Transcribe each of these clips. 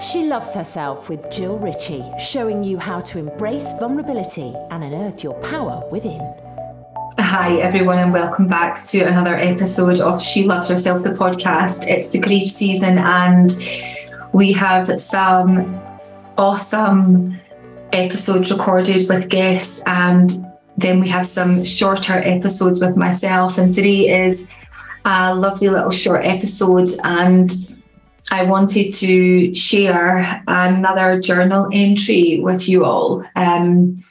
She loves herself with Jill Ritchie, showing you how to embrace vulnerability and unearth your power within. Hi, everyone, and welcome back to another episode of She Loves Herself, the podcast. It's the grief season, and we have some awesome episodes recorded with guests, and then we have some shorter episodes with myself. And today is a lovely little short episode, and I wanted to share another journal entry with you all. Um,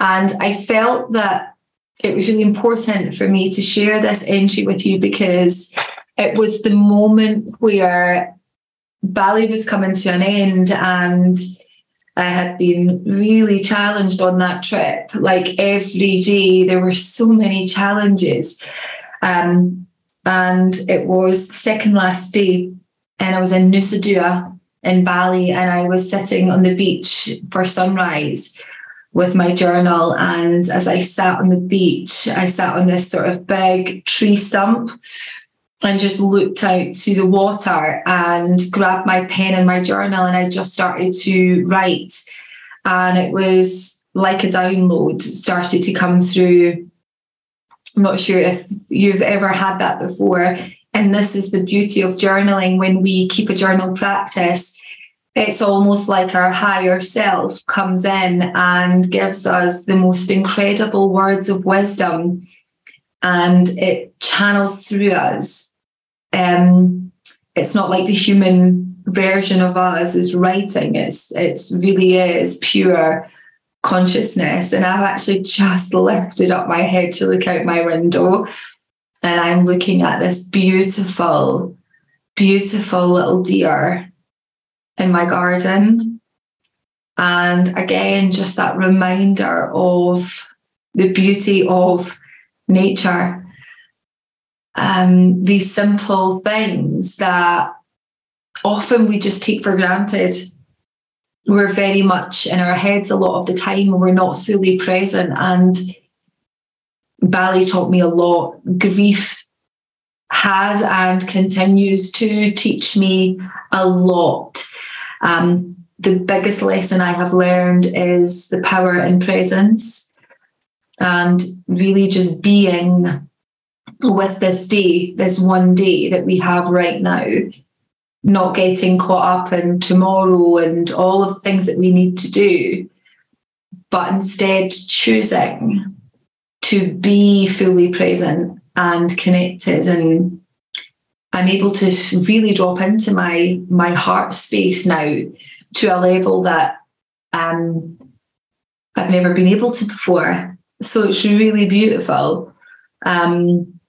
and I felt that it was really important for me to share this entry with you because it was the moment where Bali was coming to an end and I had been really challenged on that trip. Like every day, there were so many challenges. Um, and it was the second last day and I was in Nusa Dua in Bali, and I was sitting on the beach for sunrise with my journal. And as I sat on the beach, I sat on this sort of big tree stump and just looked out to the water and grabbed my pen and my journal, and I just started to write. And it was like a download started to come through. I'm not sure if you've ever had that before and this is the beauty of journaling when we keep a journal practice. It's almost like our higher self comes in and gives us the most incredible words of wisdom and it channels through us. Um, it's not like the human version of us is writing, it's it's really is pure consciousness. And I've actually just lifted up my head to look out my window and I'm looking at this beautiful, beautiful little deer in my garden. And again, just that reminder of the beauty of nature. Um, these simple things that often we just take for granted. We're very much in our heads a lot of the time and we're not fully present. And Bali taught me a lot. Grief has and continues to teach me a lot. Um, the biggest lesson I have learned is the power in presence and really just being with this day, this one day that we have right now, not getting caught up in tomorrow and all of the things that we need to do, but instead choosing to be fully present and connected and I'm able to really drop into my my heart space now to a level that um, I've never been able to before. So it's really beautiful. Um,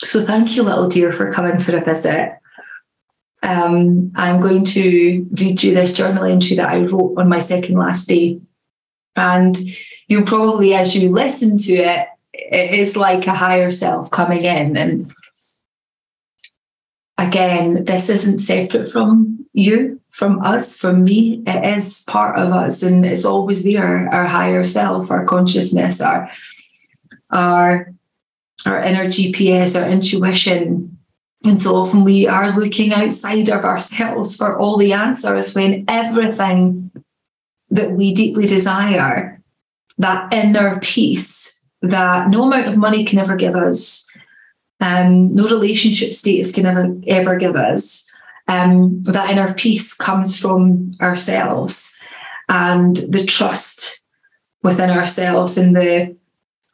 so thank you, little dear, for coming for a visit. Um, I'm going to read you this journal entry that I wrote on my second last day. And you'll probably, as you listen to it, it is like a higher self coming in. And again, this isn't separate from you, from us, from me. It is part of us, and it's always there. Our higher self, our consciousness, our our our inner GPS, our intuition. And so often we are looking outside of ourselves for all the answers when everything that we deeply desire that inner peace that no amount of money can ever give us, um, no relationship status can ever ever give us. Um, that inner peace comes from ourselves and the trust within ourselves and the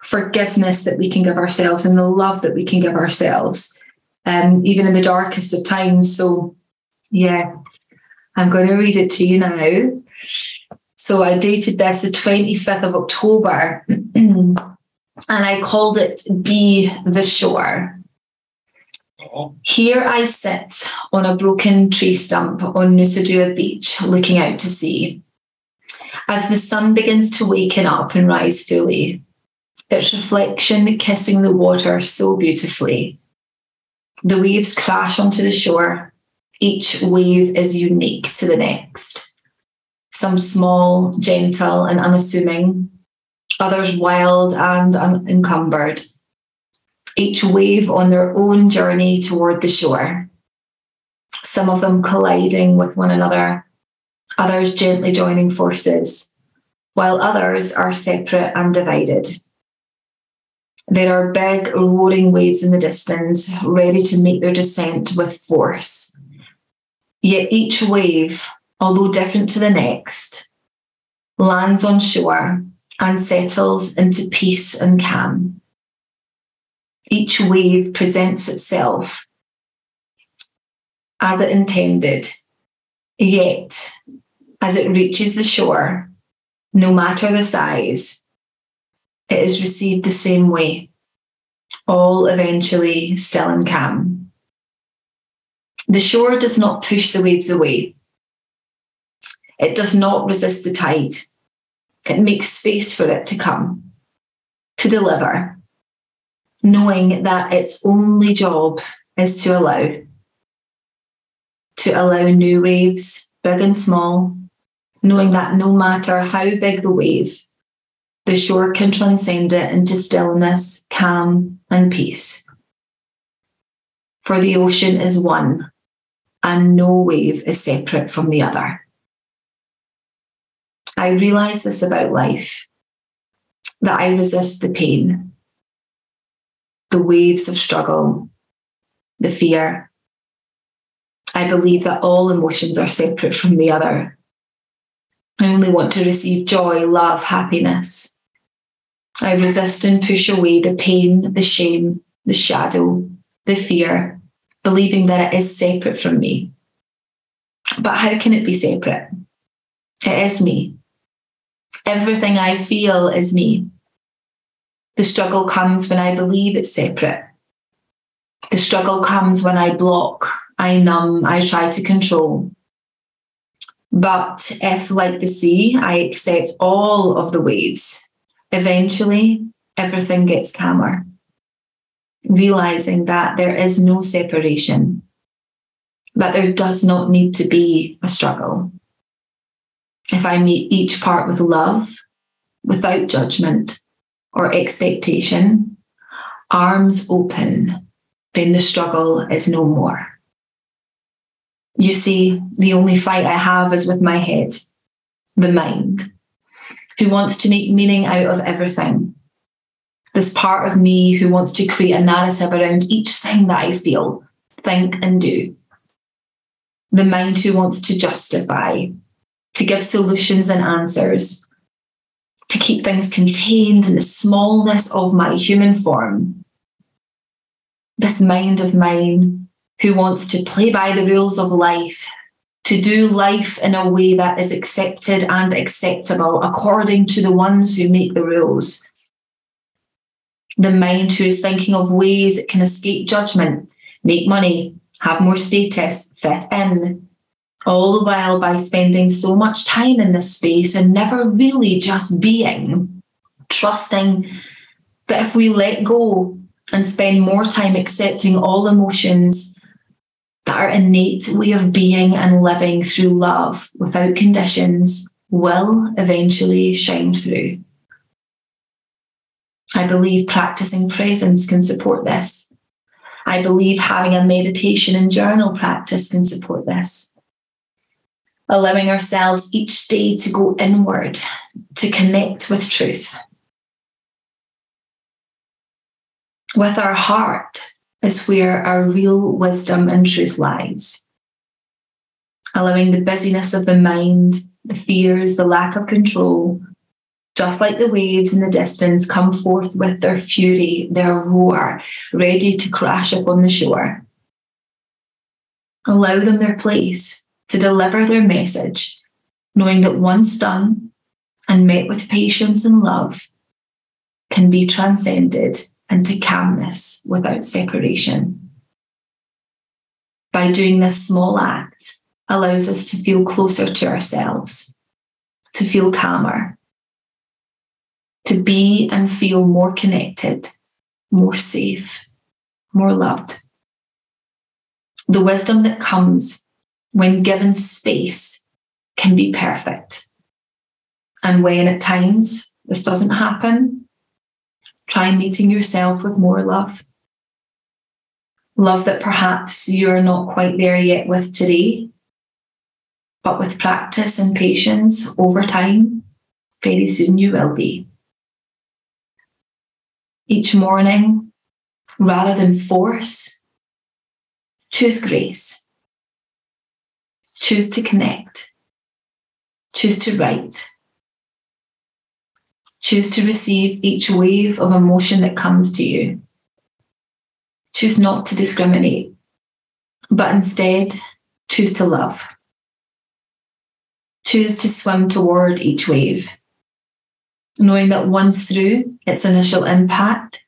forgiveness that we can give ourselves and the love that we can give ourselves, um, even in the darkest of times. So, yeah, I'm going to read it to you now. So I dated this the 25th of October and I called it Be the Shore. Here I sit on a broken tree stump on Nusa Dua Beach looking out to sea. As the sun begins to waken up and rise fully, its reflection kissing the water so beautifully. The waves crash onto the shore. Each wave is unique to the next some small, gentle, and unassuming, others wild and unencumbered, each wave on their own journey toward the shore. some of them colliding with one another, others gently joining forces, while others are separate and divided. There are big, roaring waves in the distance, ready to make their descent with force. Yet each wave, although different to the next, lands on shore and settles into peace and calm. Each wave presents itself as it intended, yet as it reaches the shore, no matter the size, it is received the same way, all eventually still and calm. The shore does not push the waves away. It does not resist the tide. It makes space for it to come, to deliver, knowing that its only job is to allow. To allow new waves, big and small, knowing that no matter how big the wave, the shore can transcend it into stillness, calm, and peace. For the ocean is one, and no wave is separate from the other. I realize this about life that I resist the pain, the waves of struggle, the fear. I believe that all emotions are separate from the other. I only want to receive joy, love, happiness. I resist and push away the pain, the shame, the shadow, the fear, believing that it is separate from me. But how can it be separate? It is me. Everything I feel is me. The struggle comes when I believe it's separate. The struggle comes when I block, I numb, I try to control. But if, like the sea, I accept all of the waves, eventually everything gets calmer. Realizing that there is no separation, that there does not need to be a struggle. If I meet each part with love, without judgment or expectation, arms open, then the struggle is no more. You see, the only fight I have is with my head, the mind, who wants to make meaning out of everything. This part of me who wants to create a narrative around each thing that I feel, think, and do. The mind who wants to justify, to give solutions and answers, to keep things contained in the smallness of my human form. This mind of mine who wants to play by the rules of life, to do life in a way that is accepted and acceptable according to the ones who make the rules. The mind who is thinking of ways it can escape judgment, make money, have more status, fit in, all the while by spending so much time in this space and never really just being, trusting that if we let go and spend more time accepting all emotions that our innate way of being and living through love without conditions will eventually shine through. I believe practicing presence can support this. I believe having a meditation and journal practice can support this. Allowing ourselves each day to go inward, to connect with truth. With our heart, is where our real wisdom and truth lies. Allowing the busyness of the mind, the fears, the lack of control, just like the waves in the distance come forth with their fury, their roar, ready to crash upon the shore. Allow them their place to deliver their message, knowing that once done and met with patience and love, can be transcended into calmness without separation. By doing this small act allows us to feel closer to ourselves, to feel calmer, to be and feel more connected, more safe, more loved. The wisdom that comes when given space can be perfect. And when at times this doesn't happen, Try meeting yourself with more love. Love that perhaps you're not quite there yet with today, but with practice and patience over time, very soon you will be. Each morning, rather than force, choose grace. Choose to connect. Choose to write. Choose to receive each wave of emotion that comes to you. Choose not to discriminate, but instead choose to love. Choose to swim toward each wave, knowing that once through its initial impact,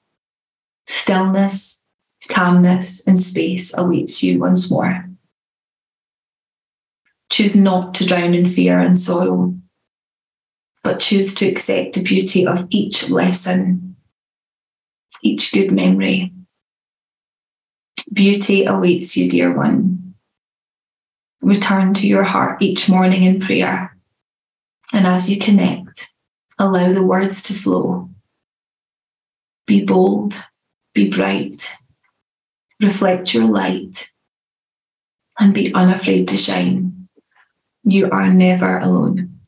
stillness, calmness, and space awaits you once more. Choose not to drown in fear and sorrow, but choose to accept the beauty of each lesson, each good memory. Beauty awaits you, dear one. Return to your heart each morning in prayer. And as you connect, allow the words to flow. Be bold, be bright, reflect your light, and be unafraid to shine. You are never alone.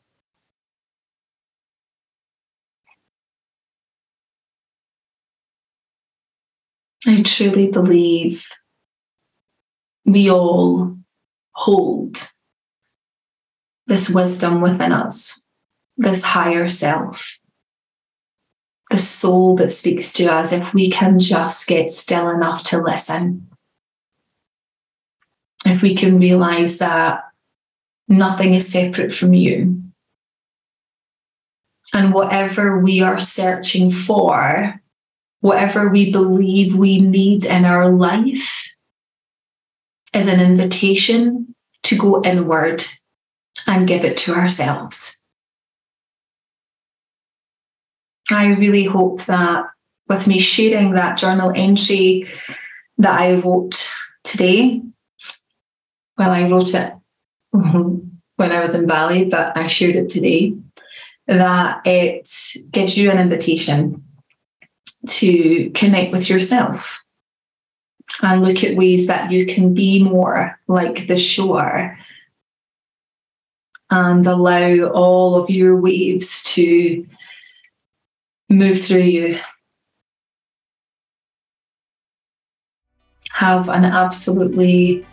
I truly believe we all hold this wisdom within us, this higher self, the soul that speaks to us if we can just get still enough to listen. If we can realize that nothing is separate from you. And whatever we are searching for whatever we believe we need in our life is an invitation to go inward and give it to ourselves. I really hope that with me sharing that journal entry that I wrote today, well, I wrote it when I was in Bali, but I shared it today, that it gives you an invitation to connect with yourself and look at ways that you can be more like the shore and allow all of your waves to move through you. Have an absolutely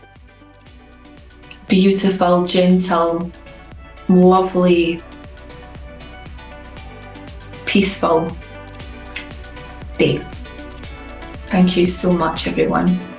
beautiful, gentle, lovely, peaceful day. Thank you so much, everyone.